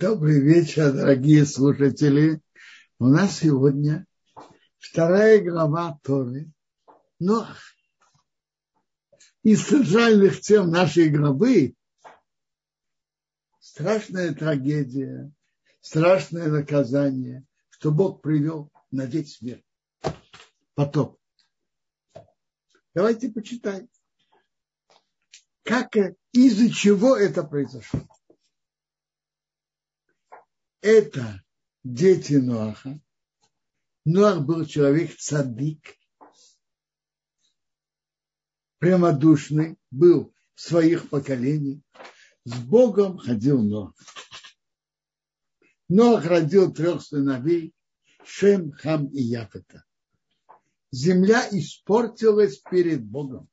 Добрый вечер, дорогие слушатели. У нас сегодня вторая глава Торы. Но из центральных тем нашей главы страшная трагедия, страшное наказание, что Бог привел на весь мир. Потоп. Давайте почитаем. Как, из-за чего это произошло? Это дети Ноаха. Ноах был человек цадик, прямодушный, был в своих поколениях. С Богом ходил Ноах. Ноах родил трех сыновей, Шем, Хам и Яфета. Земля испортилась перед Богом,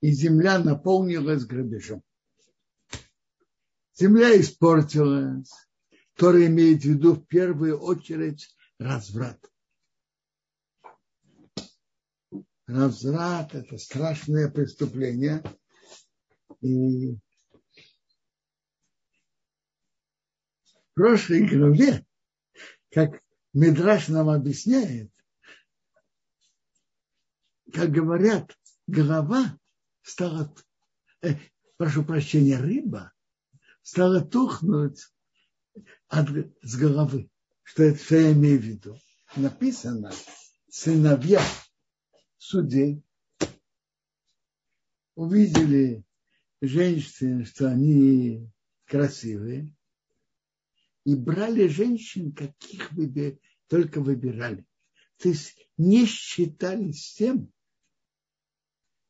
и земля наполнилась грабежом. Земля испортилась, который имеет в виду в первую очередь разврат. Разврат – это страшное преступление. И в прошлой главе, как Мидраш нам объясняет, как говорят, голова стала, э, прошу прощения, рыба стала тухнуть от, с головы. Что это что я имею в виду? Написано, сыновья судей увидели женщин, что они красивые, и брали женщин, каких выбир, только выбирали. То есть не считались тем,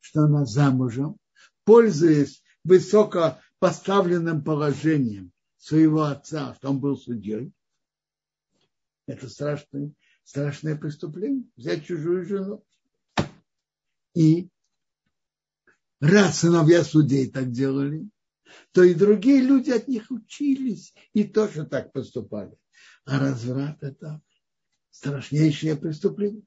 что она замужем, пользуясь высоко поставленным положением своего отца, что он был судьей, это страшное, страшное преступление. Взять чужую жену. И раз сыновья судей так делали, то и другие люди от них учились и тоже так поступали. А разврат – это страшнейшее преступление.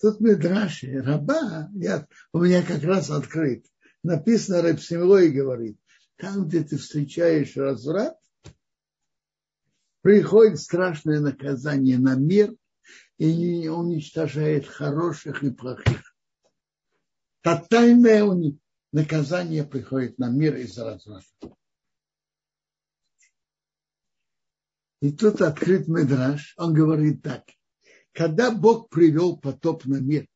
Тут Медраши, раба, я, у меня как раз открыт. Написано, Рабсимлой говорит, там, где ты встречаешь разврат, приходит страшное наказание на мир и уничтожает хороших и плохих. Тотальное наказание приходит на мир из-за разврата. И тут открыт Медраж, он говорит так. Когда Бог привел потоп на мир,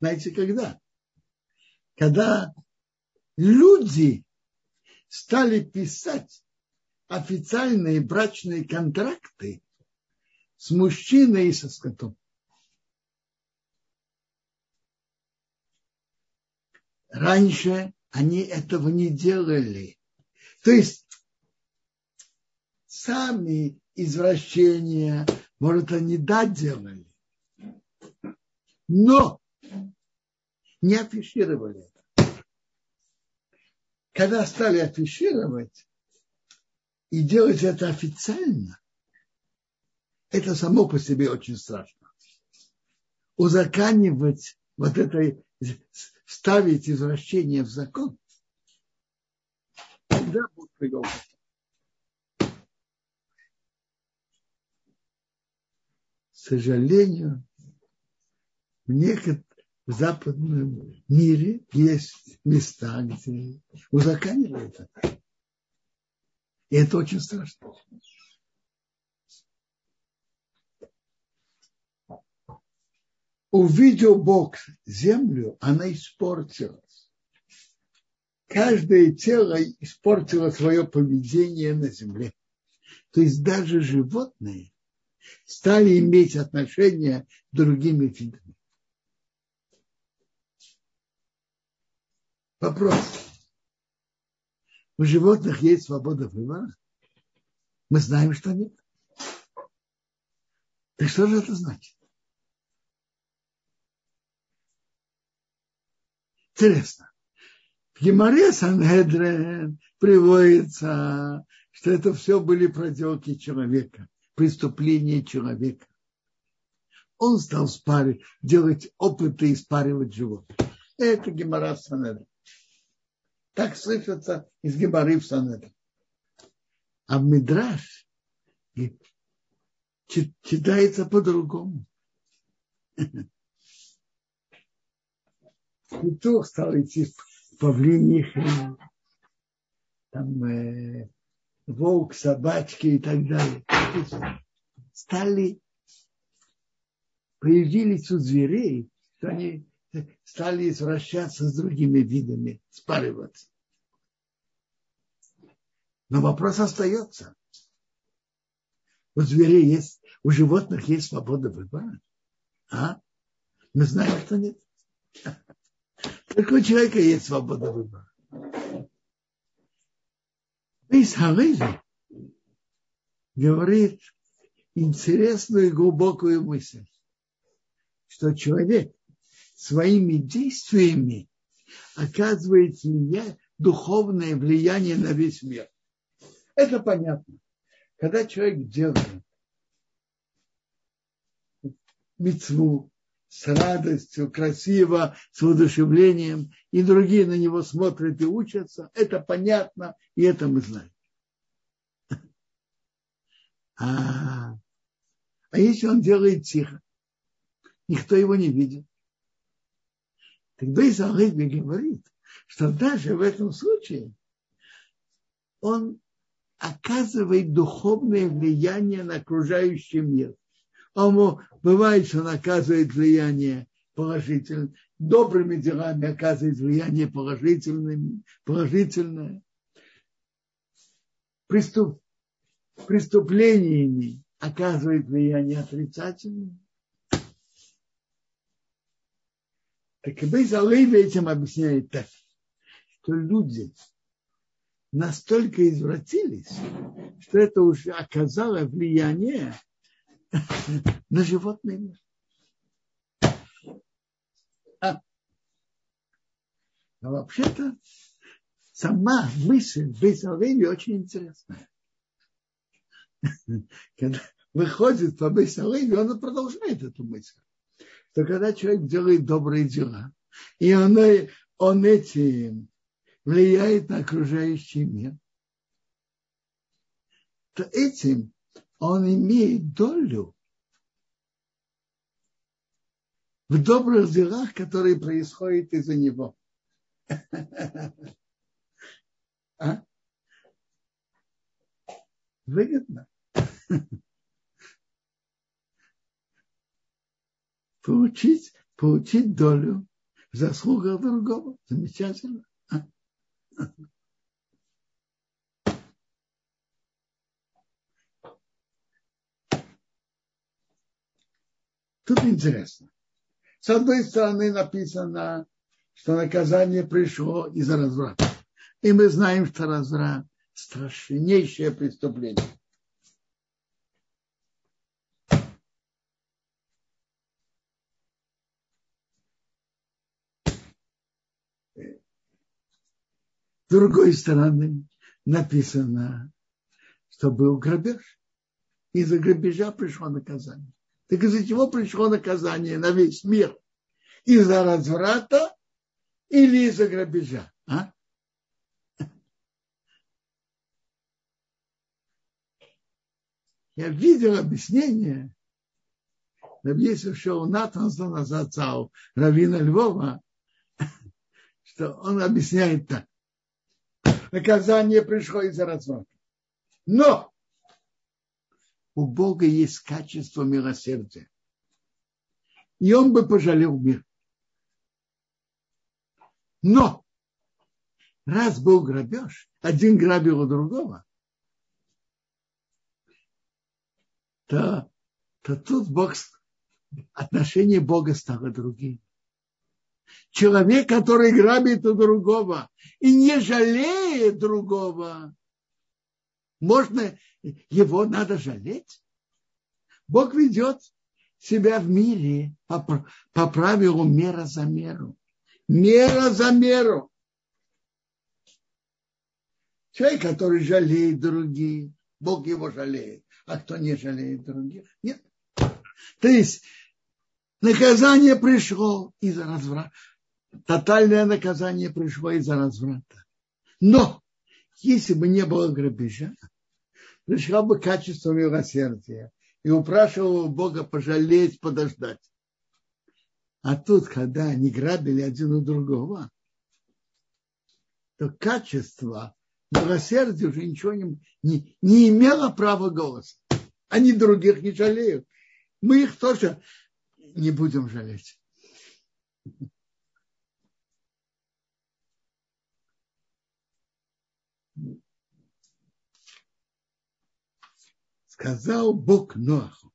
знаете, когда? Когда люди стали писать официальные брачные контракты с мужчиной и со скотом. Раньше они этого не делали. То есть сами извращения, может, они да делали, но не афишировали когда стали афишировать и делать это официально, это само по себе очень страшно. Узаканивать вот это, ставить извращение в закон, тогда будет привел. К сожалению, в некоторых в западном мире есть места, где узаканивают это. И это очень страшно. Увидел Бог землю, она испортилась. Каждое тело испортило свое поведение на земле. То есть даже животные стали иметь отношения с другими видами. Вопрос. У животных есть свобода выбора? Мы знаем, что нет. Так что же это значит? Интересно. В Геморе Санхедрен приводится, что это все были проделки человека, преступления человека. Он стал спаривать, делать опыты и спаривать животных. Это Гемора Санхедрен. Так слышится из Гебары в Санедре. А Мидраш читается по-другому. Петух стал идти павлиних, там э, волк, собачки и так далее. Стали, появились у зверей, что они стали извращаться с другими видами, спариваться. Но вопрос остается. У зверей есть, у животных есть свобода выбора. А? Мы знаем, что нет. Только у человека есть свобода выбора. Из Халили говорит интересную и глубокую мысль, что человек своими действиями оказывает влияние, духовное влияние на весь мир. Это понятно. Когда человек делает мецву с радостью, красиво, с воодушевлением, и другие на него смотрят и учатся, это понятно, и это мы знаем. А, а если он делает тихо, никто его не видит, тогда Исаахидби говорит, что даже в этом случае он оказывает духовное влияние на окружающий мир. Он бывает, что он оказывает влияние положительное, добрыми делами оказывает влияние положительное, положительное. Преступ, преступлениями оказывает влияние отрицательное. Так и Бейз этим объясняет так, что люди настолько извратились, что это уже оказало влияние на животный мир. А, а вообще-то сама мысль Бейсалеви очень интересная. Когда выходит по Бейсалеви, он продолжает эту мысль. Что когда человек делает добрые дела, и он, он этим влияет на окружающий мир, то этим он имеет долю в добрых делах, которые происходят из-за него. А? Выгодно. Получить, получить долю в заслугах другого. Замечательно. Тут интересно. С одной стороны написано, что наказание пришло из-за разврата. И мы знаем, что разврат – страшнейшее преступление. С другой стороны, написано, что был грабеж. Из-за грабежа пришло наказание. Так из-за чего пришло наказание на весь мир? Из-за разврата или из-за грабежа? А? Я видел объяснение. Есть шоу Натанса назад Равина Львова, что он объясняет так наказание пришло из-за разврата. Но у Бога есть качество милосердия. И он бы пожалел мир. Но раз был грабеж, один грабил у другого, то, то тут Бог, отношение Бога стало другим человек, который грабит у другого и не жалеет другого, можно, его надо жалеть. Бог ведет себя в мире по, по правилу мера за меру. Мера за меру. Человек, который жалеет других, Бог его жалеет. А кто не жалеет других? Нет. То есть Наказание пришло из-за разврата. Тотальное наказание пришло из-за разврата. Но если бы не было грабежа, пришла бы качество милосердия и упрашивал Бога пожалеть, подождать. А тут, когда они грабили один у другого, то качество милосердия уже ничего не, не, не имело права голоса. Они других не жалеют. Мы их тоже не будем жалеть. Сказал Бог Ноаху.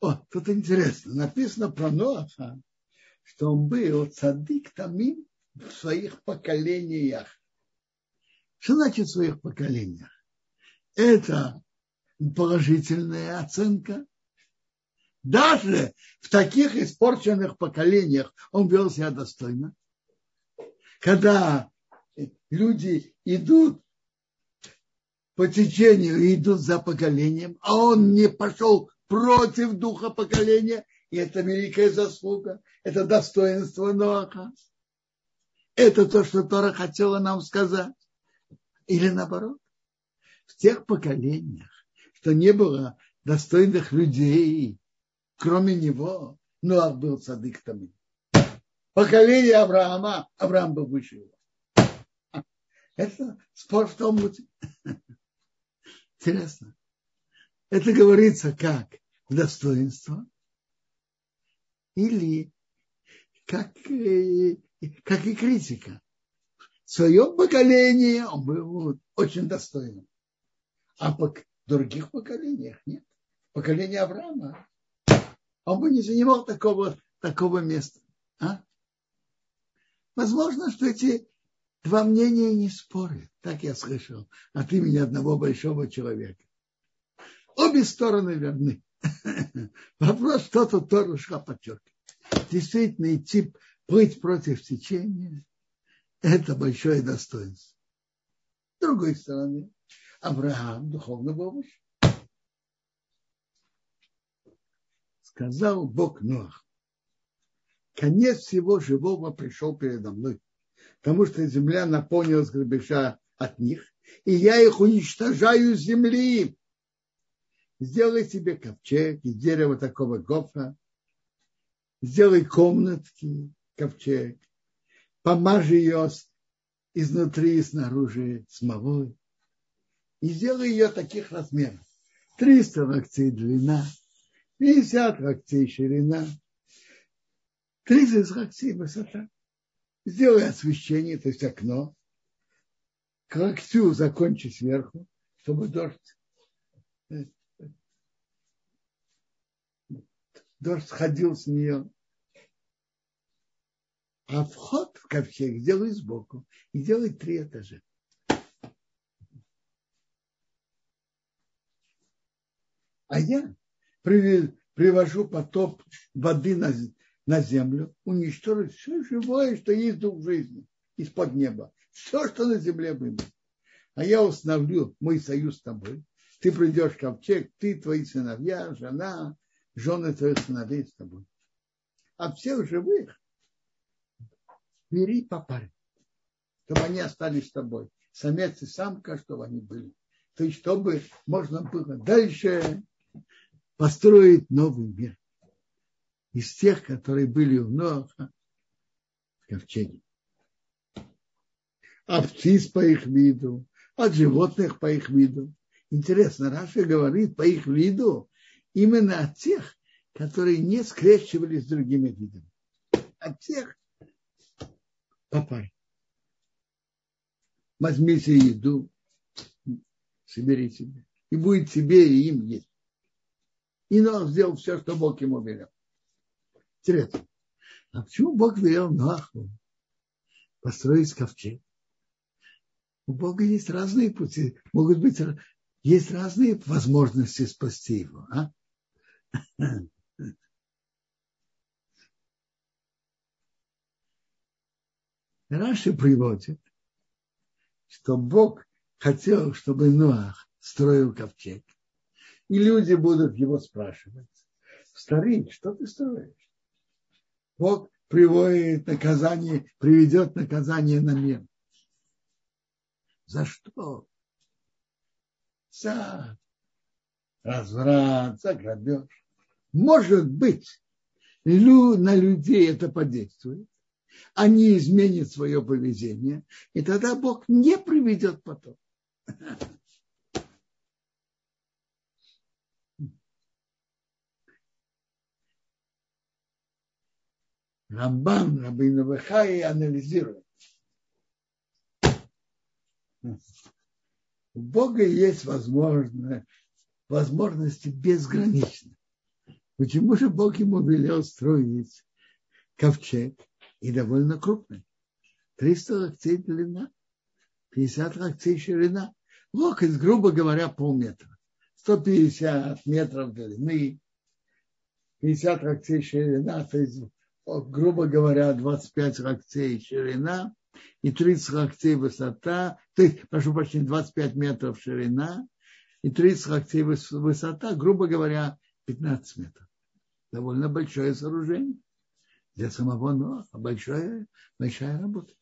О, тут интересно. Написано про Ноаха, что он был цадык тамим в своих поколениях. Что значит в своих поколениях? Это положительная оценка. Даже в таких испорченных поколениях он вел себя достойно. Когда люди идут по течению и идут за поколением, а он не пошел против духа поколения, и это великая заслуга, это достоинство Ноаха. Это то, что Тора хотела нам сказать. Или наоборот, в тех поколениях, что не было достойных людей, кроме него, Ноах был садык там. Поколение Авраама, Авраам был выше его. Это спор в Талмуде. Интересно. Это говорится как достоинство или как, э, как и критика. В своем поколении он был очень достойным. А в других поколениях нет. Поколение Авраама. Он бы не занимал такого, такого места. А? Возможно, что эти два мнения не спорят. Так я слышал от имени одного большого человека. Обе стороны верны. Вопрос, что тут Торушка подчеркивает. Действительно, идти плыть против течения – это большое достоинство. С другой стороны, Авраам духовно был выше. Сказал Бог Ноах, конец всего живого пришел передо мной, потому что земля наполнилась грабежа от них, и я их уничтожаю с земли. Сделай себе ковчег из дерева такого гофа, сделай комнатки, ковчег, помажь ее изнутри и снаружи смолой, и сделай ее таких размеров. 300 локтей длина, 50 локтей ширина, 30 локтей высота. Сделай освещение, то есть окно, к локтю закончи сверху, чтобы дождь дождь сходил с нее. А вход в ковчег сделай сбоку и делай три этажа. А я привожу потоп воды на, на землю, уничтожить все живое, что есть дух жизни из-под неба. Все, что на земле было. А я установлю мой союз с тобой. Ты придешь ковчег, ты, твои сыновья, жена, жены твоих сыновей с тобой. А всех живых бери по паре, чтобы они остались с тобой. Самец и самка, чтобы они были. То есть, чтобы можно было дальше построить новый мир. Из тех, которые были у Ноаха в ковчеге. От птиц по их виду, от животных по их виду. Интересно, Раша говорит по их виду, именно от тех, которые не скрещивались с другими видами. От тех по паре. Возьмите еду, собери себе. И будет тебе и им есть. И Ноах сделал все, что Бог ему велел. Интересно. А почему Бог велел Ноаху построить ковчег? У Бога есть разные пути. Могут быть, есть разные возможности спасти его. А? Раши приводит, что Бог хотел, чтобы Ноах строил ковчег. И люди будут его спрашивать. Старик, что ты строишь? Бог приводит наказание, приведет наказание на мир. За что? За разврат, за грабеж. Может быть, на людей это подействует, они изменят свое поведение, и тогда Бог не приведет потом. Рамбан, Рабин Вахай анализирует. У Бога есть возможность, возможности безграничны. Почему же Бог ему велел строить ковчег и довольно крупный? 300 локтей длина, 50 локтей ширина. Локоть, грубо говоря, полметра. 150 метров длины, 50 локтей ширина, то есть грубо говоря, 25 локтей ширина и 30 локтей высота, то есть, прошу прощения, 25 метров ширина и 30 локтей высота, грубо говоря, 15 метров. Довольно большое сооружение для самого Ноаха, большая, большая работа.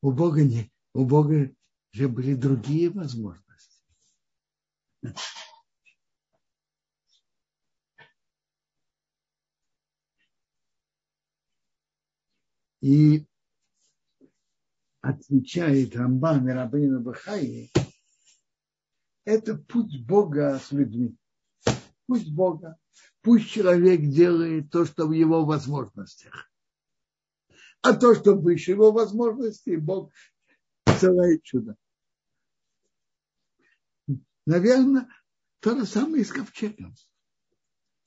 У Бога не, у Бога же были другие возможности. И отвечает Рамбан и Рабина Бахаи, это путь Бога с людьми. Пусть Бога. Пусть человек делает то, что в его возможностях. А то, что выше его возможностей, Бог посылает чудо. Наверное, то же самое и с ковчегом.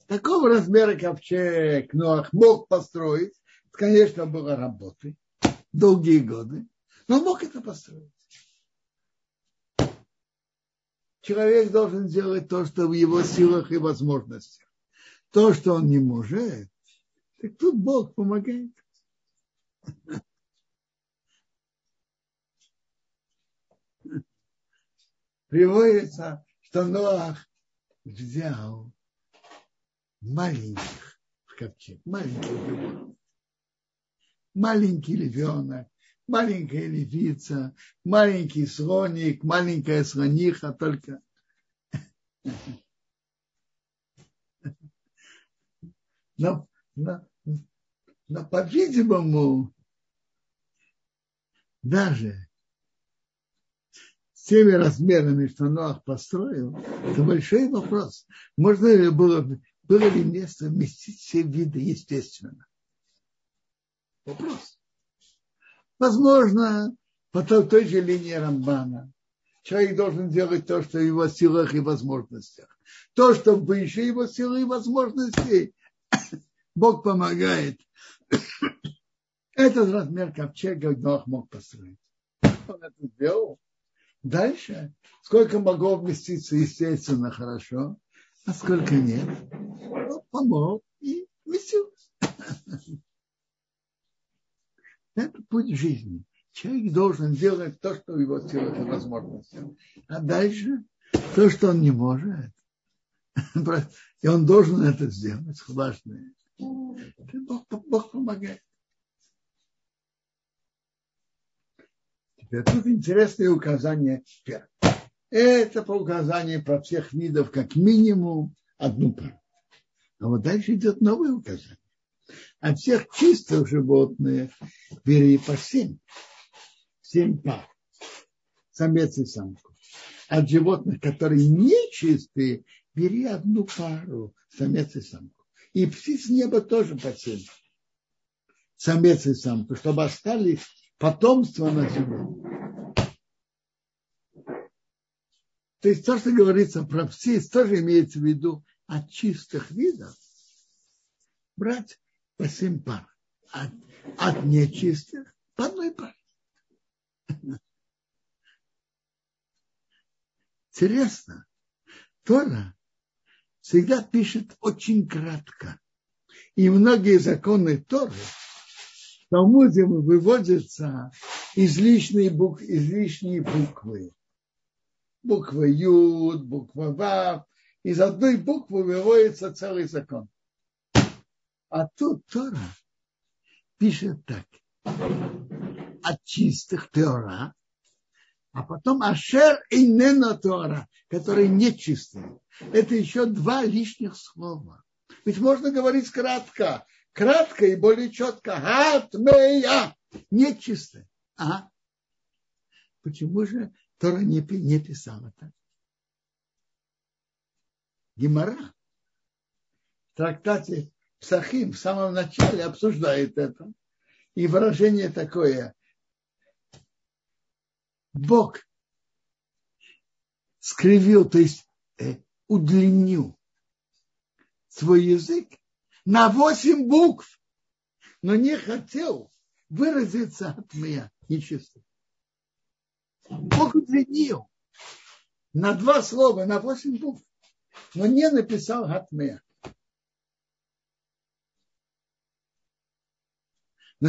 Такого размера ковчег Ноах мог построить, конечно, было работы долгие годы, но мог это построить. Человек должен делать то, что в его силах и возможностях. То, что он не может, так тут Бог помогает. Приводится, что Ноах взял маленьких в ковчег, маленьких маленький львенок, маленькая львица, маленький слоник, маленькая слониха, только но, но, но по-видимому, даже с теми размерами, что Ноах построил, это большой вопрос. Можно ли было, было ли место вместить все виды естественно? Вопрос. Возможно, по той же линии Рамбана. Человек должен делать то, что в его силах и возможностях. То, что выше его силы и возможностей, Бог помогает. Этот размер ковчега Нох мог построить. Он это сделал. Дальше, сколько могло вместиться, естественно, хорошо, а сколько нет, помог и вместился. Это путь жизни. Человек должен делать то, что в его силах и возможностях. А дальше то, что он не может. И он должен это сделать. Важное. Бог, Бог помогает. Теперь тут интересное указание. Это по указанию про всех видов как минимум одну пару. А вот дальше идет новое указание. От всех чистых животных бери по семь. Семь пар. Самец и самку. От животных, которые нечистые, бери одну пару. Самец и самку. И птиц неба тоже по семь. Самец и самку, чтобы остались потомство на земле. То есть то, что говорится про птиц, тоже имеется в виду от чистых видов. Брать по семь пар. От, от нечистых по одной паре. Интересно, Тора всегда пишет очень кратко. И многие законы Торы в Талмуде выводятся излишние, бук, излишние буквы. Буква Юд, буква Вав. Из одной буквы выводится целый закон. А тут Тора пишет так. от чистых Теора, а потом Ашер и Нена Тора, которые нечистые. Это еще два лишних слова. Ведь можно говорить кратко, кратко и более четко. Хатмея, нечистые. А? Почему же Тора не, не писала так? Гимара в трактате Псахим в самом начале обсуждает это. И выражение такое. Бог скривил, то есть э, удлинил свой язык на восемь букв, но не хотел выразиться от меня нечисто. Бог удлинил на два слова, на восемь букв, но не написал Гатмея. Но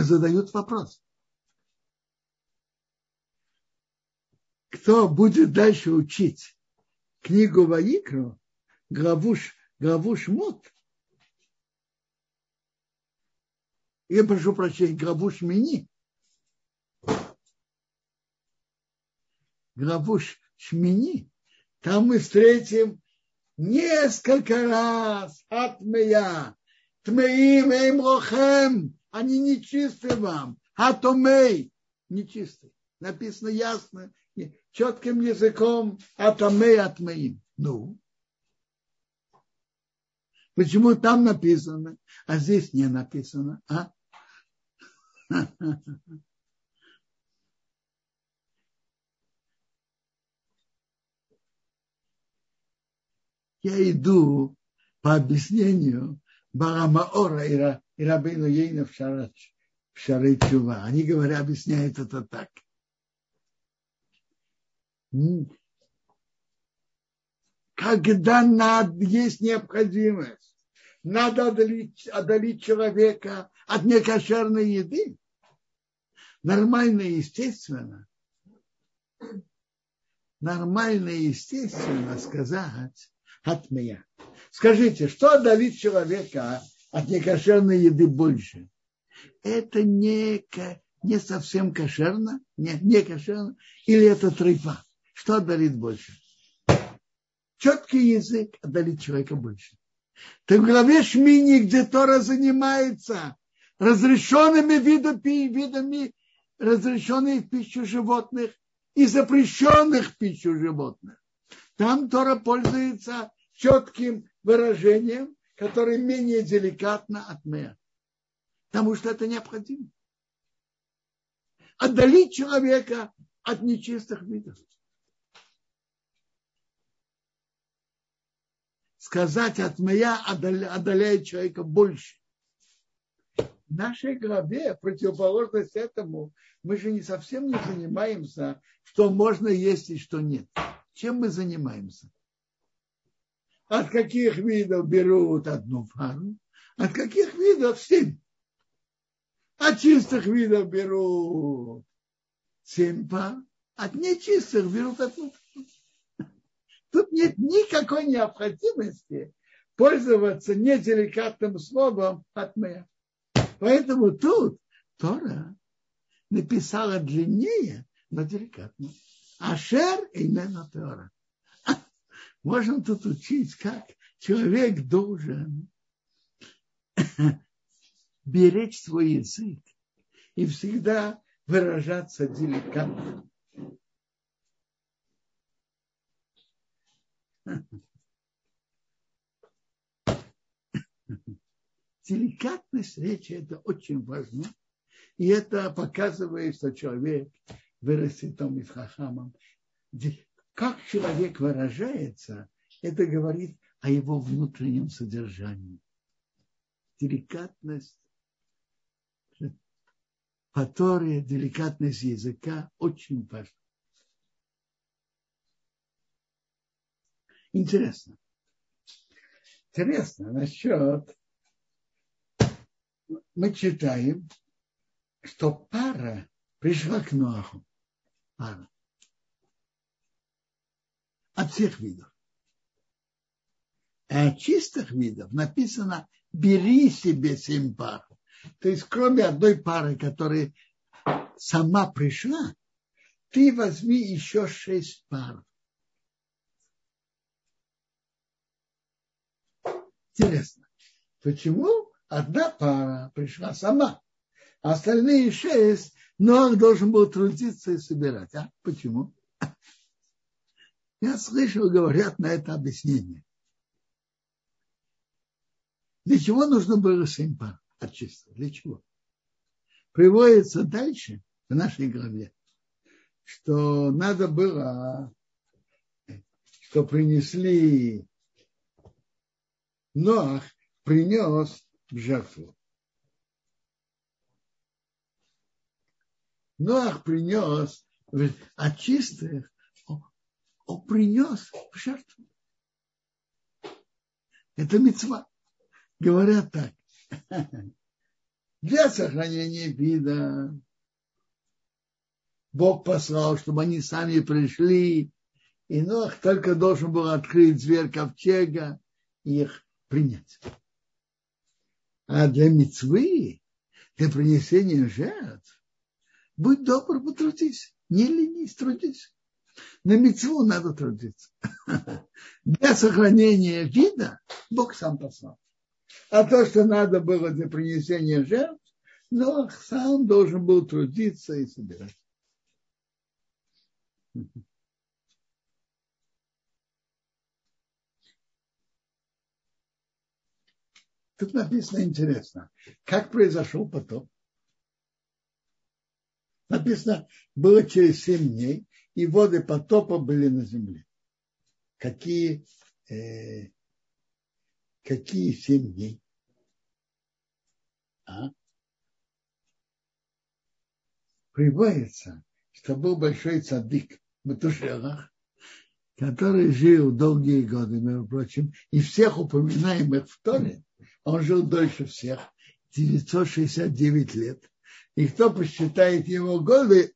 задают вопрос. Кто будет дальше учить книгу Ваикру, главу, главу Шмот, я прошу прощения, главу Шмини, главу Шмини, там мы встретим несколько раз от меня. Тмеим им лохем, они нечисты вам. Атомей, нечистый. Написано ясно, четким языком, атомей атмеим. Ну, почему там написано, а здесь не написано, а? я иду по объяснению Барамаора и, Рабейну Ейна Шарай Чува. Они говорят, объясняют это так. Когда надо, есть необходимость, надо отдалить, отдалить человека от некошерной еды, нормально и естественно, нормально и естественно сказать, от меня. Скажите, что отдалит человека от некошерной еды больше? Это не, не совсем кошерно, не, не кошерно, или это тройфа? Что отдалит больше? Четкий язык отдалит человека больше. Ты в главе Шмини, где Тора занимается разрешенными видами, видами разрешенных в пищу животных и запрещенных в пищу животных. Там Тора пользуется четким выражением, которое менее деликатно от мэ. Потому что это необходимо. Отдалить человека от нечистых видов. Сказать от меня отдаляет человека больше. В нашей главе, противоположность этому, мы же не совсем не занимаемся, что можно есть и что нет. Чем мы занимаемся? От каких видов берут одну пару? От каких видов семь? От чистых видов берут семь пар, от нечистых берут одну пару. Тут нет никакой необходимости пользоваться неделикатным словом от. Поэтому тут Тора написала длиннее, но деликатно. Ашер и Нена Тора. Можно тут учить, как человек должен беречь свой язык и всегда выражаться деликатно. Деликатность речи – это очень важно. И это показывает, что человек вырастет там из хахамом. Как человек выражается, это говорит о его внутреннем содержании. Деликатность, которая деликатность языка очень важна. Интересно. Интересно насчет... Мы читаем, что пара пришла к Ноаху. Пара от всех видов. А от чистых видов написано «бери себе семь пар». То есть кроме одной пары, которая сама пришла, ты возьми еще шесть пар. Интересно, почему одна пара пришла сама, а остальные шесть, но он должен был трудиться и собирать. А почему? Я слышал, говорят на это объяснение. Для чего нужно было семь пар очистить? Для чего? Приводится дальше в нашей главе, что надо было, что принесли Ноах принес в жертву. Ноах принес от чистых, он принес в жертву. Это мецва. Говорят так. Для сохранения вида Бог послал, чтобы они сами пришли, и Нох только должен был открыть дверь ковчега и их принять. А для мецвы, для принесения жертв, будь добр, потрудись, не ленись, трудись. На мецву надо трудиться. Для сохранения вида Бог сам послал. А то, что надо было для принесения жертв, но сам должен был трудиться и собирать. Тут написано интересно, как произошел потоп. Написано, было через семь дней, и воды потопа были на земле. Какие, э, какие семь дней? А? Приводится, что был большой цадык Матушелах, который жил долгие годы, между прочим, и всех упоминаемых в Торе, он жил дольше всех, 969 лет. И кто посчитает его годы,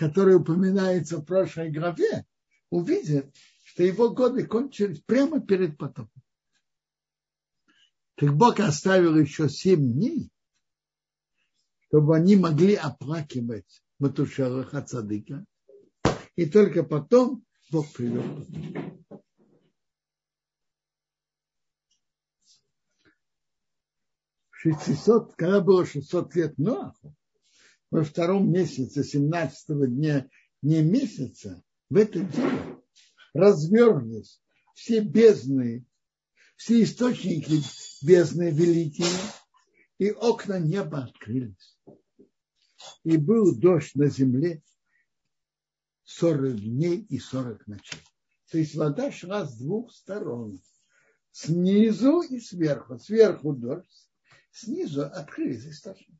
которые упоминаются в прошлой главе, увидит, что его годы кончились прямо перед потопом. Так Бог оставил еще семь дней, чтобы они могли оплакивать Матушелаха Цадыка. И только потом Бог привел потоп. В 600, когда было 600 лет Ноаху, во втором месяце, 17 дня не месяца, в этот день развернулись все бездны, все источники бездны великие, и окна неба открылись. И был дождь на земле 40 дней и 40 ночей. То есть вода шла с двух сторон. Снизу и сверху. Сверху дождь, снизу открылись источники.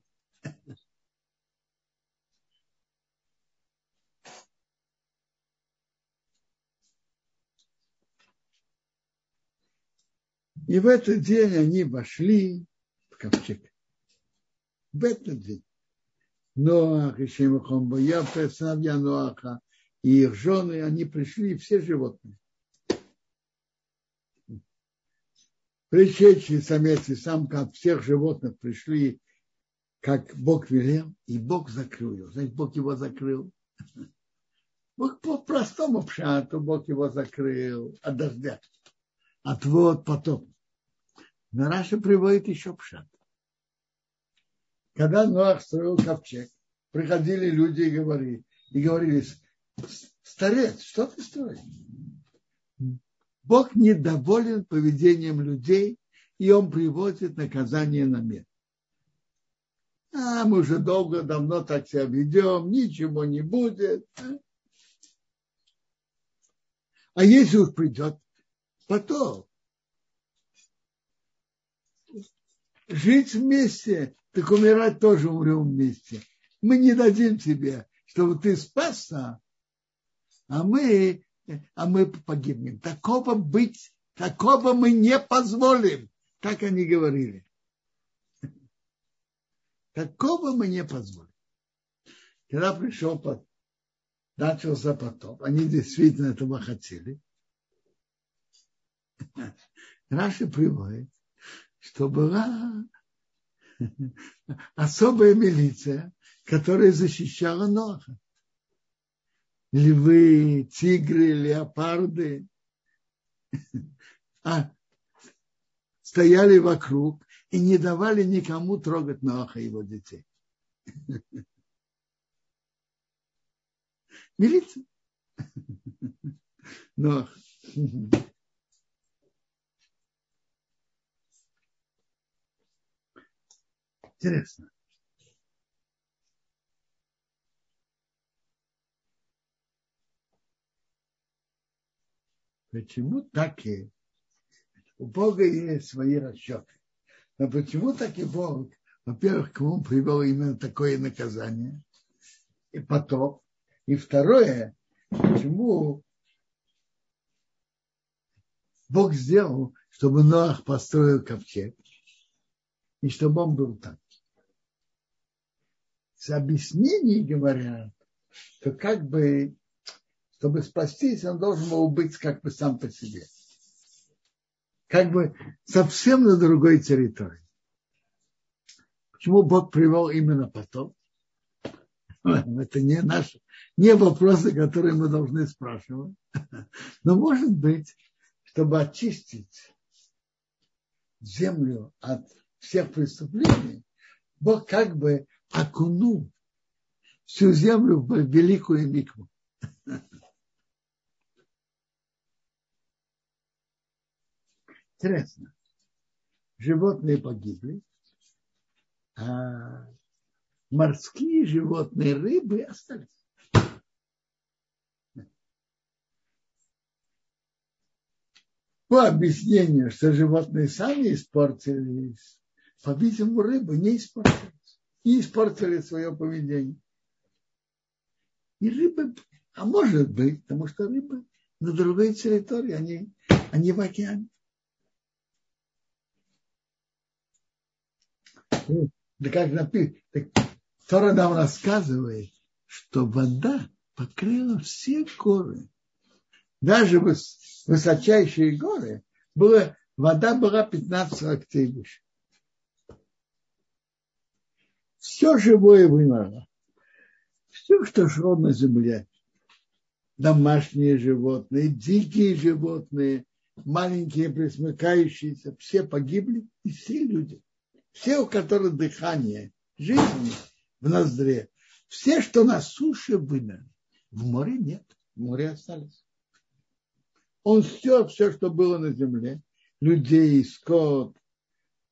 И в этот день они вошли в ковчег. В этот день. Ноах и Шемахон Бояфе, сыновья Ноаха и их жены, они пришли, все животные. Пришедшие самец и самка от всех животных пришли, как Бог велел, и Бог закрыл его. Значит, Бог его закрыл. Бог по простому пшату Бог его закрыл от дождя, от вод потопа. Но Раша приводит еще пшат. Когда Ноах строил ковчег, приходили люди и говорили, и говорили, старец, что ты строишь? Бог недоволен поведением людей, и он приводит наказание на мир. А мы уже долго, давно так себя ведем, ничего не будет. А, а если уж придет потом, жить вместе, так умирать тоже умрем вместе. Мы не дадим тебе, чтобы ты спасся, а мы, а мы погибнем. Такого быть, такого мы не позволим. Так они говорили. Такого мы не позволим. Когда пришел под, начался потоп, они действительно этого хотели. Раши приводит, что была особая милиция, которая защищала Ноха. Львы, тигры, леопарды а, стояли вокруг и не давали никому трогать Ноха и его детей. Милиция. Но интересно. Почему так и у Бога есть свои расчеты. Но почему так и Бог, во-первых, к нему привел именно такое наказание, и потом, и второе, почему Бог сделал, чтобы Ноах построил ковчег, и чтобы он был там. С объяснений говорят, что как бы, чтобы спастись, он должен был быть как бы сам по себе. Как бы совсем на другой территории. Почему Бог привел именно потом? Это не наши, не вопросы, которые мы должны спрашивать. Но может быть, чтобы очистить землю от всех преступлений, Бог как бы окунул всю землю в великую микву. Интересно. Животные погибли, а морские животные, рыбы остались. По объяснению, что животные сами испортились, по-видимому, рыбы не испортились. Не испортили свое поведение. И рыбы, а может быть, потому что рыбы на другой территории, они, они в океане. Да как написано, Тора нам рассказывает, что вода покрыла все горы. Даже высочайшие горы, было, вода была 15 локтей выше. Все живое вымерло. Все, что шло на земле. Домашние животные, дикие животные, маленькие присмыкающиеся, все погибли, и все люди. Все, у которых дыхание, жизни в ноздре, все, что на суше вымерли, в море нет, в море остались. Он стер все, что было на земле, людей, скот,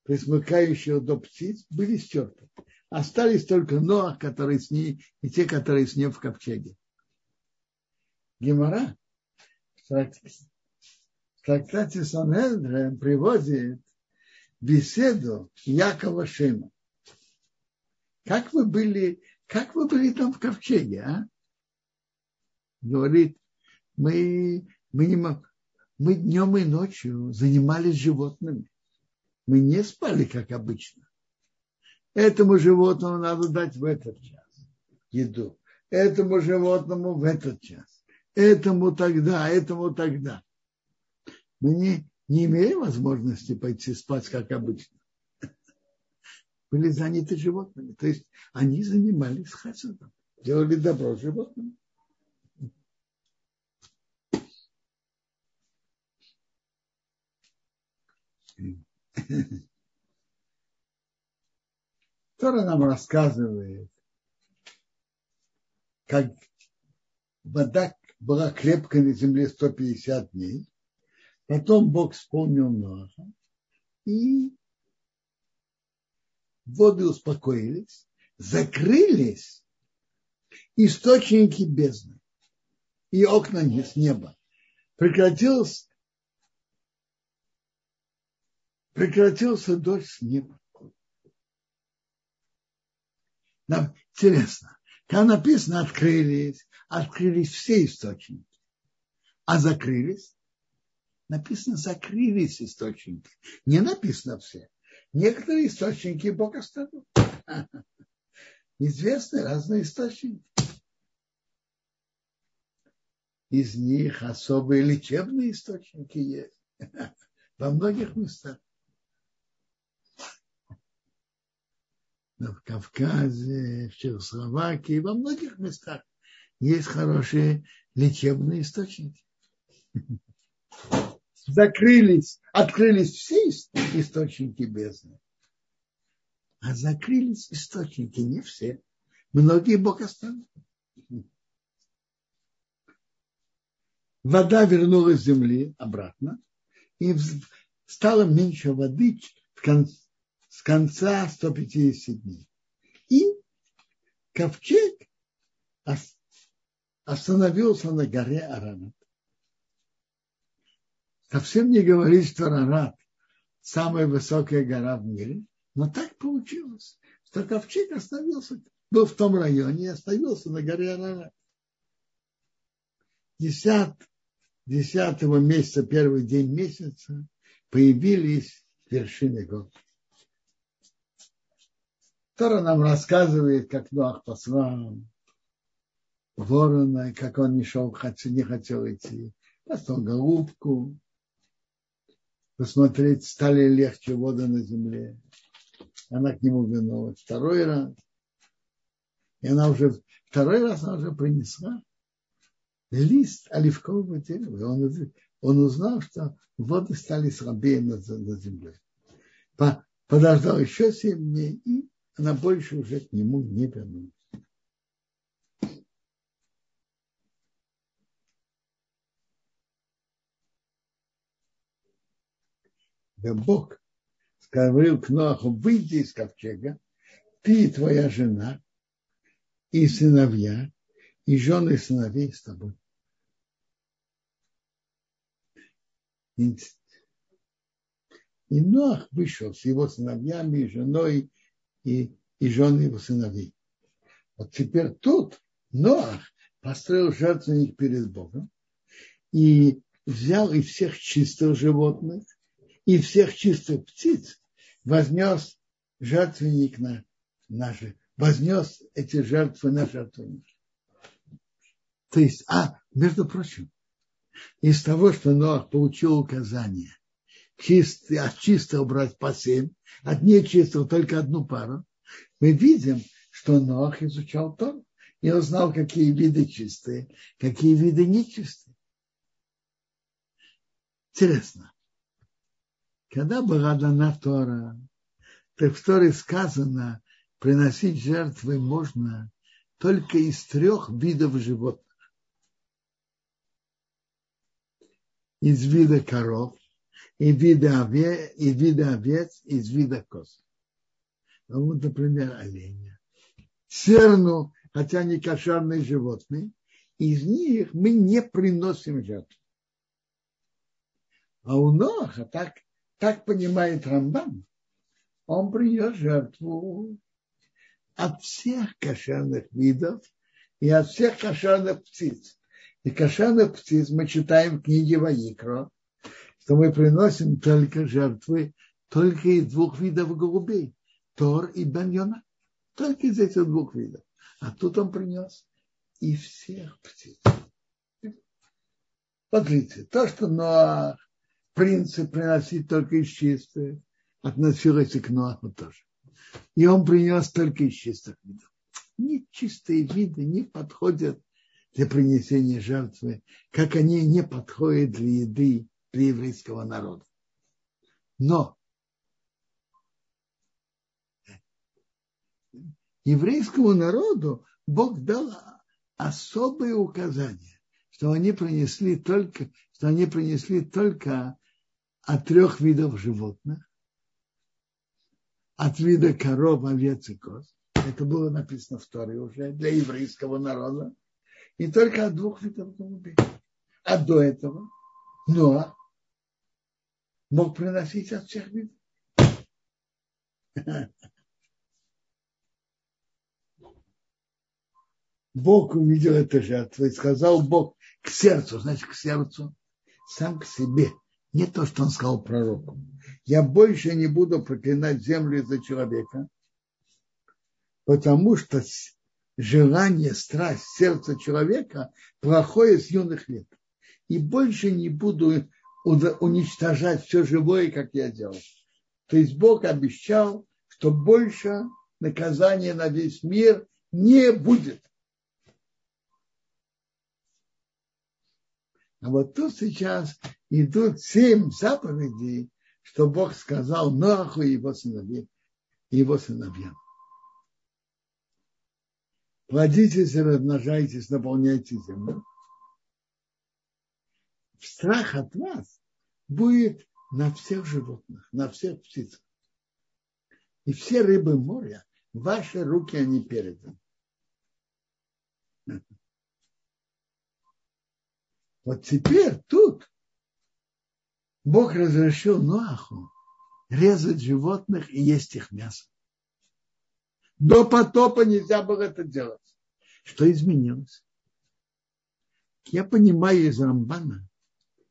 присмыкающих до птиц, были стерты. Остались только Ноах, которые с ней, и те, которые с ним в ковчеге. Гемора в трактате Санедрем приводит беседу Якова Шима. Как вы были, как вы были там в ковчеге, а? Говорит, мы, мы, не, мы днем и ночью занимались животными. Мы не спали, как обычно. Этому животному надо дать в этот час еду. Этому животному в этот час. Этому тогда, этому тогда. Мы не, не имели возможности пойти спать, как обычно. Были заняты животными. То есть они занимались хасадом, делали добро животным. Тора нам рассказывает, как вода была крепкой на земле 150 дней, Потом Бог вспомнил Ноаха, и воды успокоились, закрылись источники бездны и окна с неба. Прекратился, прекратился дождь с неба. Нам интересно, там написано открылись, открылись все источники, а закрылись написано закрылись источники. Не написано все. Некоторые источники Бог оставил. Известны разные источники. Из них особые лечебные источники есть во многих местах. В Кавказе, в Чехословакии, во многих местах есть хорошие лечебные источники. Закрылись, открылись все источники бездны. А закрылись источники не все. Многие Бог оставил. Вода вернулась с земли обратно, и стало меньше воды в конце, с конца 150 дней. И ковчег остановился на горе Аранат. Совсем не говорит, что Аранат самая высокая гора в мире, но так получилось, что ковчег остановился, был в том районе и остановился на горе Аранат. Десят, десятого месяца, первый день месяца, появились вершины гор. Тора нам рассказывает, как Ноах послал ворона, как он не шел, не хотел идти. Послал голубку, посмотреть, стали легче воды на земле. Она к нему вернулась второй раз. И она уже, второй раз она уже принесла лист оливкового дерева. Он, он узнал, что воды стали слабее на, земле. Подождал еще семь дней и она больше уже к нему не вернулась. Да Бог сказал к Ноху, выйди из ковчега, ты и твоя жена, и сыновья, и жены сыновей с тобой. И Ноах вышел с его сыновьями и женой и, и жены его сыновей. Вот теперь тут Ноах построил жертвенник перед Богом и взял и всех чистых животных, и всех чистых птиц, вознес жертвенник на, на вознес эти жертвы на жертвенник. То есть, а, между прочим, из того, что Ноах получил указание чистый, от чистого брать по семь, от нечистого только одну пару, мы видим, что Ноах изучал Тору и узнал, какие виды чистые, какие виды нечистые. Интересно, когда была дана Тора, так в Торе сказано, приносить жертвы можно только из трех видов животных. Из вида коров, и вида, овец, и вида овец, из вида коз. Ну, вот, например, оленя. Серну, хотя не кошерные животные, из них мы не приносим жертву. А у Ноха, так, так понимает Рамбам, он принес жертву от всех кошерных видов и от всех кошерных птиц. И кошерных птиц мы читаем в книге Ваикро, что мы приносим только жертвы только из двух видов голубей. Тор и Баньона. Только из этих двух видов. А тут он принес и всех птиц. Смотрите, то, что Ноах, принцип приносить только из чистых, относилось и к Ноаху тоже. И он принес только из чистых видов. Нечистые виды не подходят для принесения жертвы, как они не подходят для еды для еврейского народа. Но еврейскому народу Бог дал особые указания, что они принесли только, что они принесли только от трех видов животных, от вида коров, овец и коз. Это было написано в Торе уже для еврейского народа. И только от двух видов голубей. А до этого Ноа мог приносить от всех видов. Бог увидел эту жертву и сказал Бог к сердцу, значит, к сердцу, сам к себе. Не то, что он сказал пророку. Я больше не буду проклинать землю из-за человека, потому что желание, страсть сердца человека плохое с юных лет. И больше не буду уничтожать все живое, как я делал. То есть Бог обещал, что больше наказания на весь мир не будет. А вот тут сейчас идут семь заповедей, что Бог сказал Ноаху и его сыновьям. Его сыновьям. Плодитесь и размножайтесь, наполняйте землю. Страх от вас будет на всех животных, на всех птицах. И все рыбы моря, ваши руки они переданы. Вот теперь тут Бог разрешил Ноаху резать животных и есть их мясо. До потопа нельзя было это делать. Что изменилось? Я понимаю из Рамбана,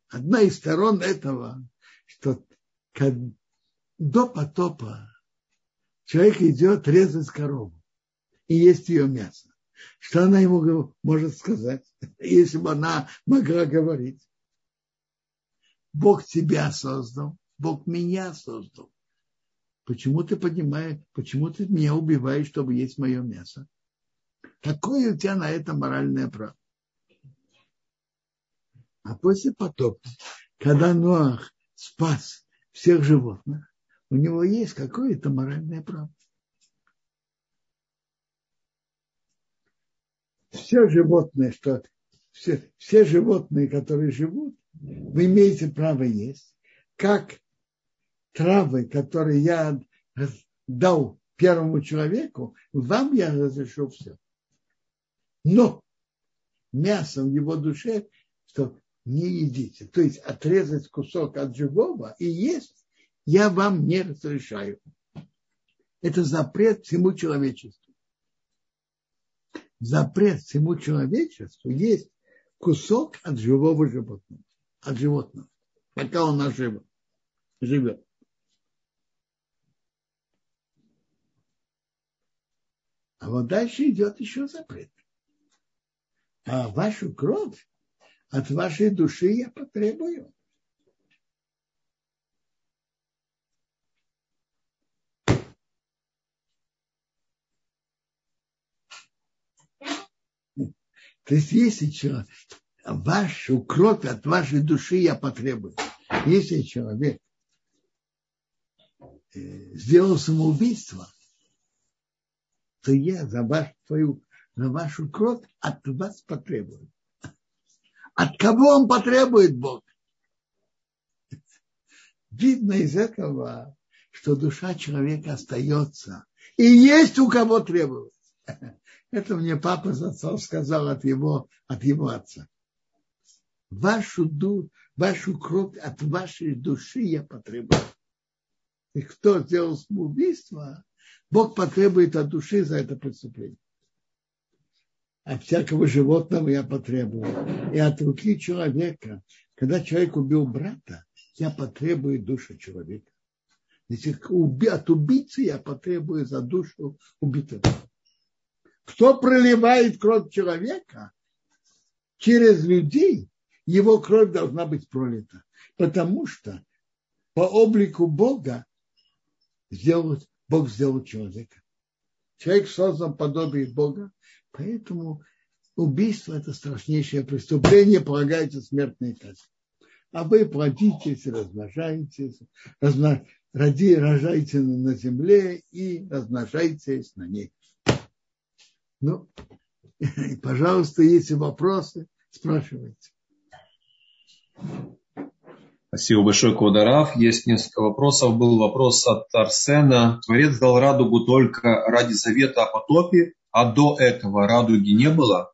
одна из сторон этого, что до потопа человек идет резать корову и есть ее мясо. Что она ему может сказать, если бы она могла говорить? Бог тебя создал, Бог меня создал. Почему ты поднимаешь, почему ты меня убиваешь, чтобы есть мое мясо? Какое у тебя на это моральное право? А после потопа, когда Ноах спас всех животных, у него есть какое-то моральное право. Все животные, что все, все животные, которые живут, вы имеете право есть, как травы, которые я дал первому человеку, вам я разрешу все. Но мясо в его душе, что не едите. То есть отрезать кусок от живого и есть я вам не разрешаю. Это запрет всему человечеству. Запрет всему человечеству есть кусок от живого животного. От животного. Пока он наживо, живет. А вот дальше идет еще запрет. А вашу кровь от вашей души я потребую. То есть, если человек, вашу кровь от вашей души я потребую. Если человек э, сделал самоубийство, то я за, ваш, твою, за вашу кровь от вас потребую. От кого он потребует Бог? Видно из этого, что душа человека остается. И есть у кого требовать. Это мне папа с сказал от его, от его отца. Вашу, ду, вашу кровь от вашей души я потребую. И кто сделал самоубийство, Бог потребует от души за это преступление. От всякого животного я потребую. И от руки человека. Когда человек убил брата, я потребую душу человека. Если от убийцы я потребую за душу убитого. Кто проливает кровь человека через людей, его кровь должна быть пролита. Потому что по облику Бога сделать, Бог сделал человека. Человек создан подобие Бога, поэтому убийство – это страшнейшее преступление, полагается смертной казнь. А вы плодитесь, размножаетесь, размнож... роди, рожайте на земле и размножайтесь на ней. Ну, пожалуйста, если вопросы, спрашивайте. Спасибо большое, Квадарав. Есть несколько вопросов. Был вопрос от Арсена. Творец дал радугу только ради завета о потопе, а до этого радуги не было?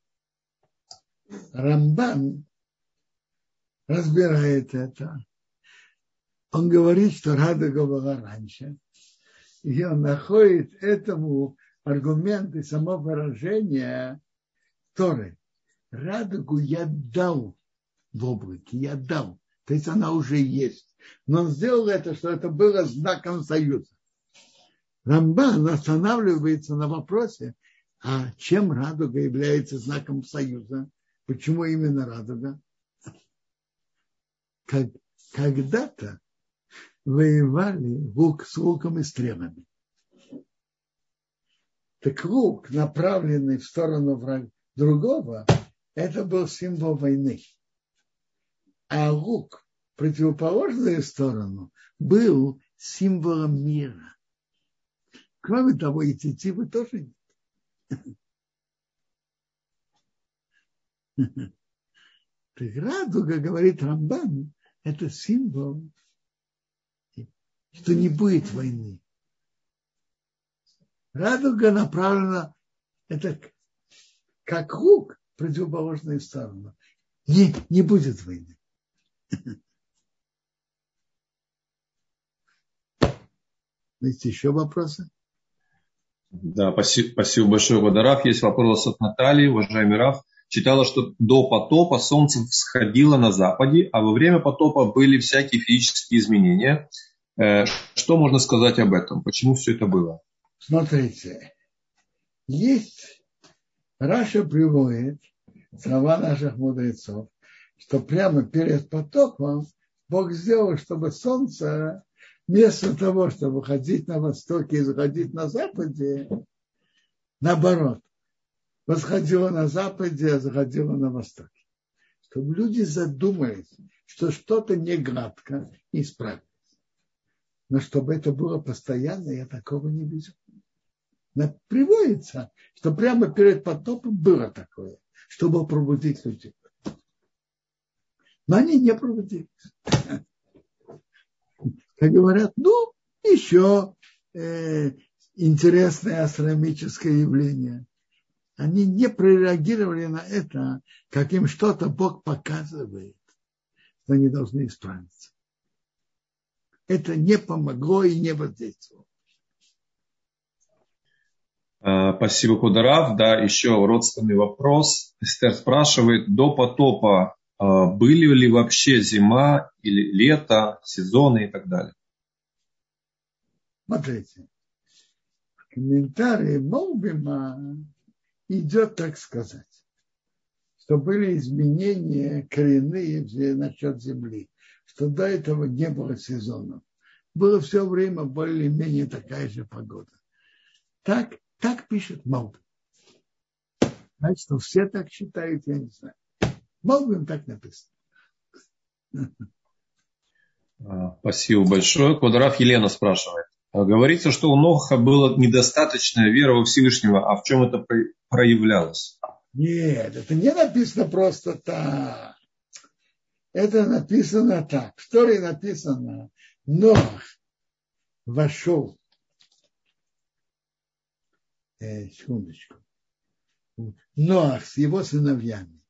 Рамбан разбирает это. Он говорит, что радуга была раньше. И он находит этому аргументы, само выражение Торы. Радугу я дал в облаке, я дал. То есть она уже есть. Но он сделал это, что это было знаком союза. Рамбан останавливается на вопросе, а чем радуга является знаком союза? Почему именно радуга? Как, когда-то воевали лук с луком и стрелами Так лук, направленный в сторону врага другого, это был символ войны. А лук, противоположную сторону, был символом мира. Кроме того, и тетивы тоже нет. Так радуга, говорит Рамбан, это символ, что не будет войны. Радуга направлена, это как лук, противоположную сторону. Не, не будет войны. Есть еще вопросы? Да, спасибо, спасибо большое, Водорав. Есть вопрос от Натальи, уважаемый Раф. Читала, что до потопа солнце всходило на западе, а во время потопа были всякие физические изменения. Э, что можно сказать об этом? Почему все это было? Смотрите, есть, Раша приводит слова наших мудрецов, что прямо перед потопом Бог сделал, чтобы солнце вместо того, чтобы ходить на востоке и заходить на западе, наоборот, восходило на западе, а заходило на востоке. Чтобы люди задумались, что что-то не гладко и. Но чтобы это было постоянно, я такого не вижу. Но приводится, что прямо перед потопом было такое, чтобы пробудить людей. Но они не пробудились как говорят, ну, еще э, интересное астрономическое явление. Они не прореагировали на это, как им что-то Бог показывает, что они должны исправиться. Это не помогло и не воздействовало. А, спасибо, Кударав. Да, еще родственный вопрос. Эстер спрашивает, до потопа были ли вообще зима или лето, сезоны и так далее. Смотрите, в комментарии Молбима идет, так сказать, что были изменения коренные насчет земли, что до этого не было сезонов. Было все время более-менее такая же погода. Так, так пишет Молбим. Значит, все так считают, я не знаю. Молвим так написано. А, спасибо большое. Квадраф Елена спрашивает. А, говорится, что у Ноха была недостаточная вера во Всевышнего. А в чем это проявлялось? Нет, это не написано просто так. Это написано так. В Торе написано, Нох вошел. Э, секундочку. Ноах с его сыновьями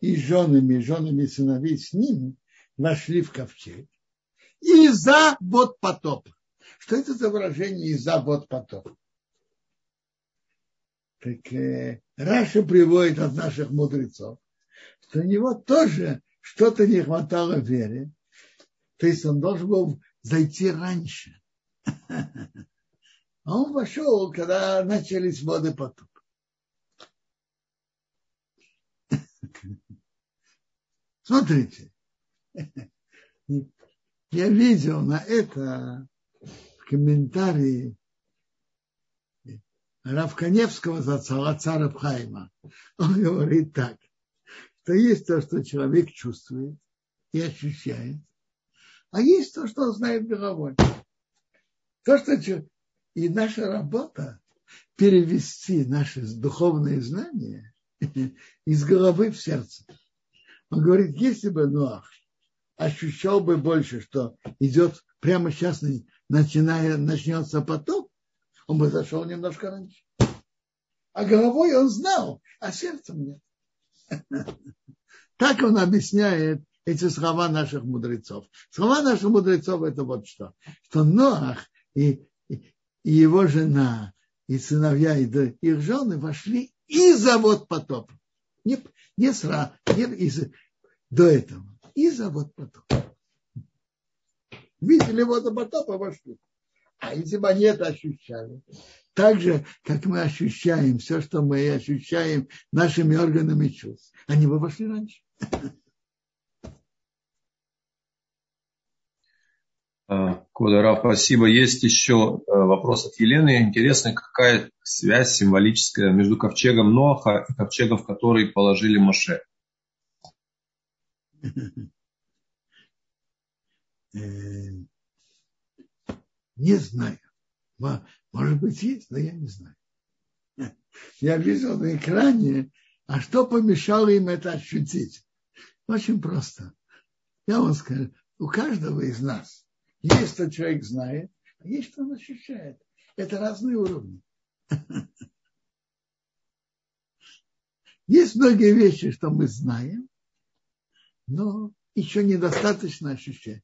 и женами, женами сыновей с ним вошли в ковчег. И за вот потоп. Что это за выражение и за вот потоп? Так э, Раша приводит от наших мудрецов, что у него тоже что-то не хватало веры. То есть он должен был зайти раньше. А он вошел, когда начались воды потоп. Смотрите, я видел на это в комментарии Равканевского за царя Пхайма. Он говорит так, что есть то, что человек чувствует и ощущает, а есть то, что он знает головой. То, что и наша работа перевести наши духовные знания из головы в сердце. Он говорит, если бы Ноах ощущал бы больше, что идет прямо сейчас, начиная, начнется потоп, он бы зашел немножко раньше. А головой он знал, а сердцем нет. Так он объясняет эти слова наших мудрецов. Слова наших мудрецов это вот что. Что Ноах и, и его жена, и сыновья, и их жены вошли из-за вот потопа. Не, не сразу, не из, до этого. Из-за вот потопа. Видели водопотопа вошли. А если бы они это ощущали, так же, как мы ощущаем все, что мы ощущаем нашими органами чувств, они бы вошли раньше. Квадарав, спасибо. Есть еще э, вопрос от Елены. Интересно, какая связь символическая между ковчегом Ноаха и ковчегом, в который положили Моше? Э, не знаю. Может быть, есть, но я не знаю. Я видел на экране, а что помешало им это ощутить? Очень просто. Я вам скажу, у каждого из нас есть, что человек знает, а есть, что он ощущает. Это разные уровни. Есть многие вещи, что мы знаем, но еще недостаточно ощущаем.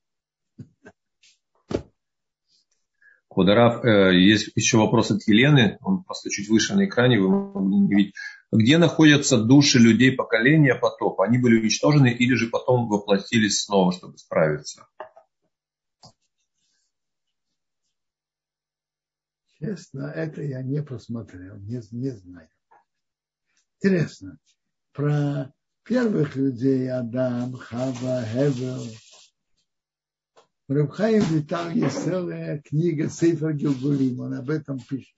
Квадарав, э, есть еще вопрос от Елены, он просто чуть выше на экране, вы могли видеть. Где находятся души людей поколения потопа? Они были уничтожены или же потом воплотились снова, чтобы справиться? Честно, это я не посмотрел, не, не знаю. Интересно, про первых людей Адам, Хава, Хевел, Рабхаим Витал есть целая книга Сейфер Гилгулим, он об этом пишет.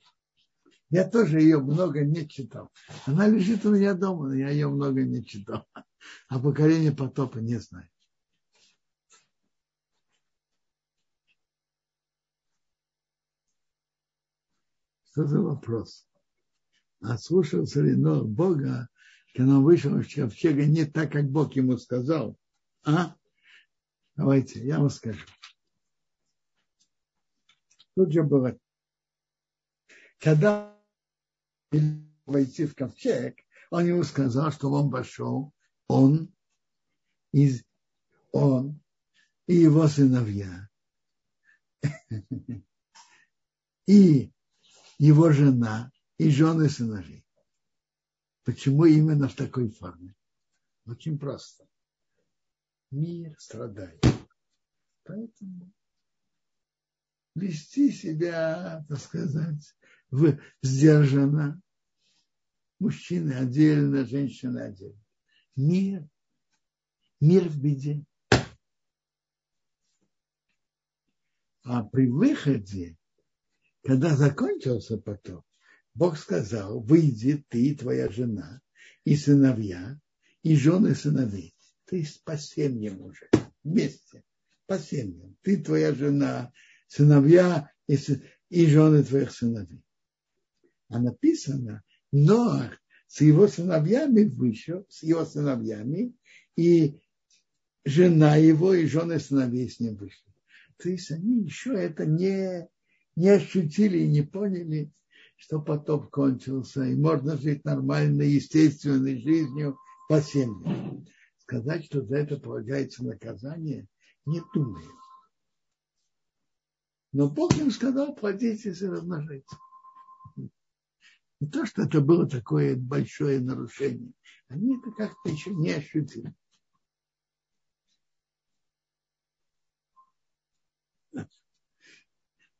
Я тоже ее много не читал. Она лежит у меня дома, но я ее много не читал. А поколение потопа не знаю. Что за вопрос? Ослушался ли Нох Бога, когда он вышел из ковчега не так, как Бог ему сказал? А? Давайте, я вам скажу. Тут же было, когда войти в ковчег, он ему сказал, что он вошел, он, из, он и его сыновья, и его жена, и жены сыновей. Почему именно в такой форме? Очень просто мир страдает. Поэтому вести себя, так сказать, в, сдержанно. Мужчины отдельно, женщины отдельно. Мир. Мир в беде. А при выходе, когда закончился потоп, Бог сказал, выйди ты твоя жена, и сыновья, и жены сыновей ты по семьям уже, вместе, по семьям. Ты, твоя жена, сыновья и, и жены твоих сыновей. А написано, Ноах с его сыновьями вышел, с его сыновьями, и жена его и жены сыновей с ним вышли. То есть они еще это не, не ощутили и не поняли, что потоп кончился, и можно жить нормальной, естественной жизнью по семьям сказать, что за это полагается наказание, не думаю. Но Бог им сказал, плодитесь и размножайтесь. Не то, что это было такое большое нарушение. Они это как-то еще не ощутили.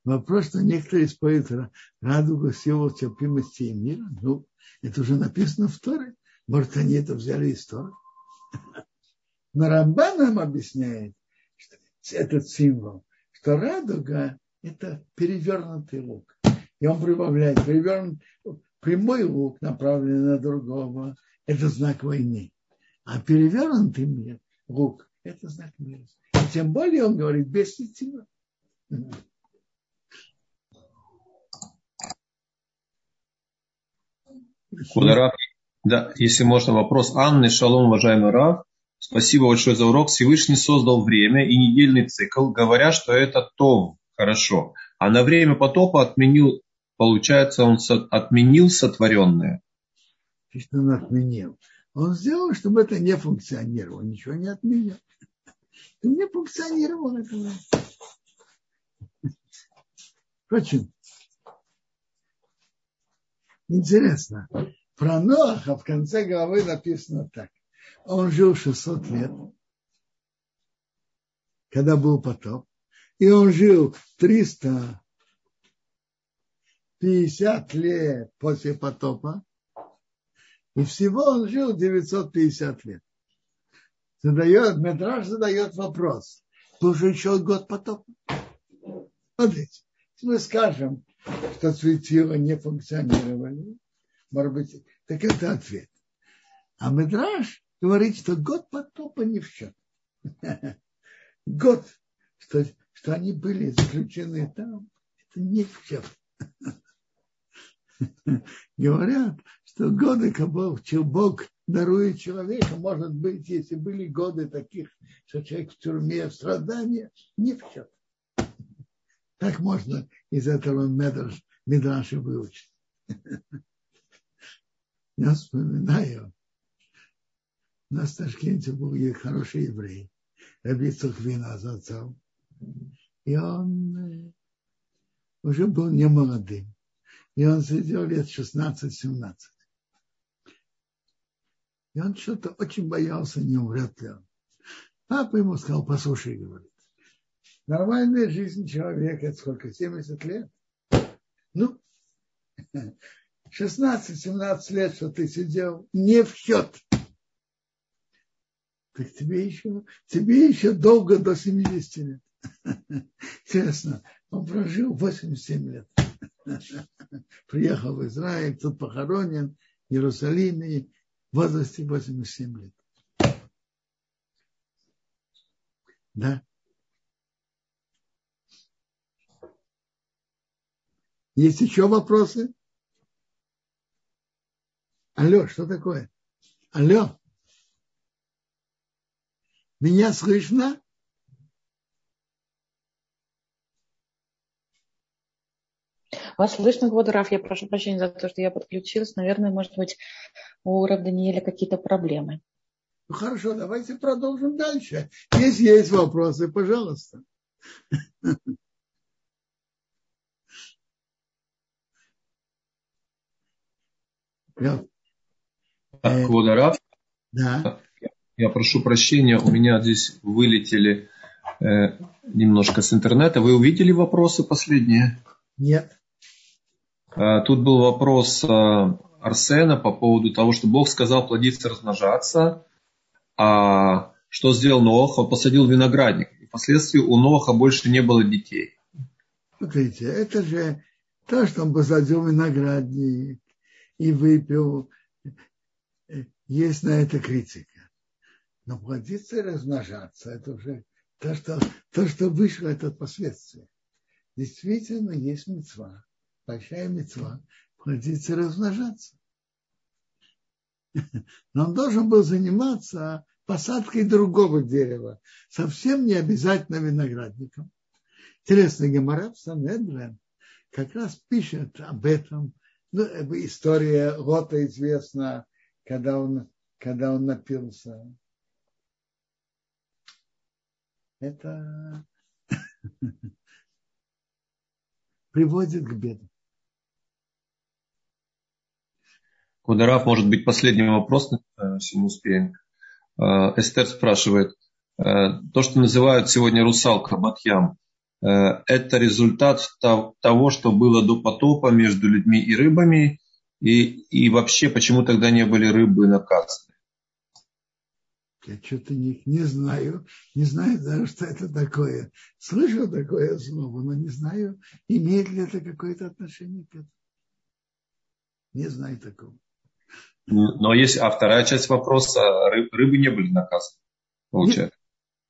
Вопрос, что некоторые исповедуют радугу силу терпимости и мира. Ну, это уже написано в Торе. Может, они это взяли из Торы. Но Рамбан нам объясняет что этот символ, что радуга – это перевернутый лук. И он прибавляет, перевернут, прямой лук, направленный на другого, это знак войны. А перевернутый мир, лук – это знак мира. И тем более он говорит без сетива. Кудараб да, если можно, вопрос Анны. Шалом, уважаемый Рав. Спасибо большое за урок. Всевышний создал время и недельный цикл, говоря, что это то хорошо. А на время потопа отменил, получается, он отменил сотворенное. Что он отменил? Он сделал, чтобы это не функционировало. Ничего не отменил. Это не функционировало. Это... Впрочем, интересно. Про Ноаха в конце главы написано так. Он жил 600 лет, когда был потоп, и он жил 350 лет после потопа, и всего он жил 950 лет. Задает, Медраж задает вопрос. Был же еще год потопа. Смотрите, мы скажем, что светила не функционировали, может быть, так это ответ. А Медраж говорит, что год потопа не в счет. Год, что, что они были заключены там, это не в счет. Говорят, что годы, когда Бог дарует человеку, может быть, если были годы таких, что человек в тюрьме, в страдании, не в счет. Так можно из этого медраж, медраша выучить. Я вспоминаю, у нас в Ташкенте был хороший еврей, Рабицух Вина за отцом. И он э, уже был не молодым. И он сидел лет 16-17. И он что-то очень боялся, не умрет ли он. Папа ему сказал, послушай, говорит, нормальная жизнь человека, это сколько, 70 лет? Ну, 16-17 лет, что ты сидел, не в счет. Так тебе еще, тебе еще долго до 70 лет. Интересно, он прожил 87 лет. Приехал в Израиль, тут похоронен в Иерусалиме в возрасте 87 лет. Да. Есть еще вопросы? Алло, что такое? Алло. Меня слышно? Вас слышно, Гводараф. Я прошу прощения за то, что я подключилась. Наверное, может быть, у Рав Даниэля какие-то проблемы. Ну хорошо, давайте продолжим дальше. Если есть вопросы, пожалуйста. Так, Квадарав. Да. Я прошу прощения, у меня здесь вылетели э, немножко с интернета. Вы увидели вопросы последние? Нет. Э, тут был вопрос э, Арсена по поводу того, что Бог сказал плодиться, размножаться. А что сделал Ноах? Он посадил виноградник. И впоследствии у Ноаха больше не было детей. Смотрите, это же то, что он посадил виноградник и выпил. Есть на это критика. Но плодиться и размножаться, это уже то, что, то, что вышло, это последствия. Действительно, есть мецва, большая мецва, плодиться и размножаться. Но он должен был заниматься посадкой другого дерева, совсем не обязательно виноградником. Интересно, Гемора в Санедрен как раз пишет об этом. Ну, история Лота известна, когда он, когда он напился это приводит к беду. Кударав, может быть, последний вопрос, э, если мы успеем. Э, Эстер спрашивает, э, то, что называют сегодня русалка, батьям, это результат того, что было до потопа между людьми и рыбами, и, и вообще, почему тогда не были рыбы наказаны? Я что-то не, не знаю, не знаю даже, что это такое. Слышал такое слово, но не знаю, имеет ли это какое-то отношение к этому. Не знаю такого. Но есть, а вторая часть вопроса, рыб, рыбы не были наказаны, получается.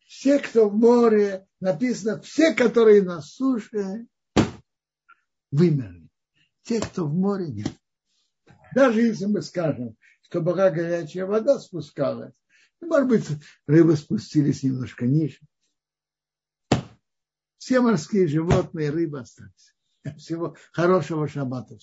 Все, кто в море, написано, все, которые на суше, вымерли. Те, кто в море, нет. Даже если мы скажем, что была горячая вода спускалась, может быть, рыбы спустились немножко ниже. Все морские животные, рыбы остались. Всего хорошего шаббата.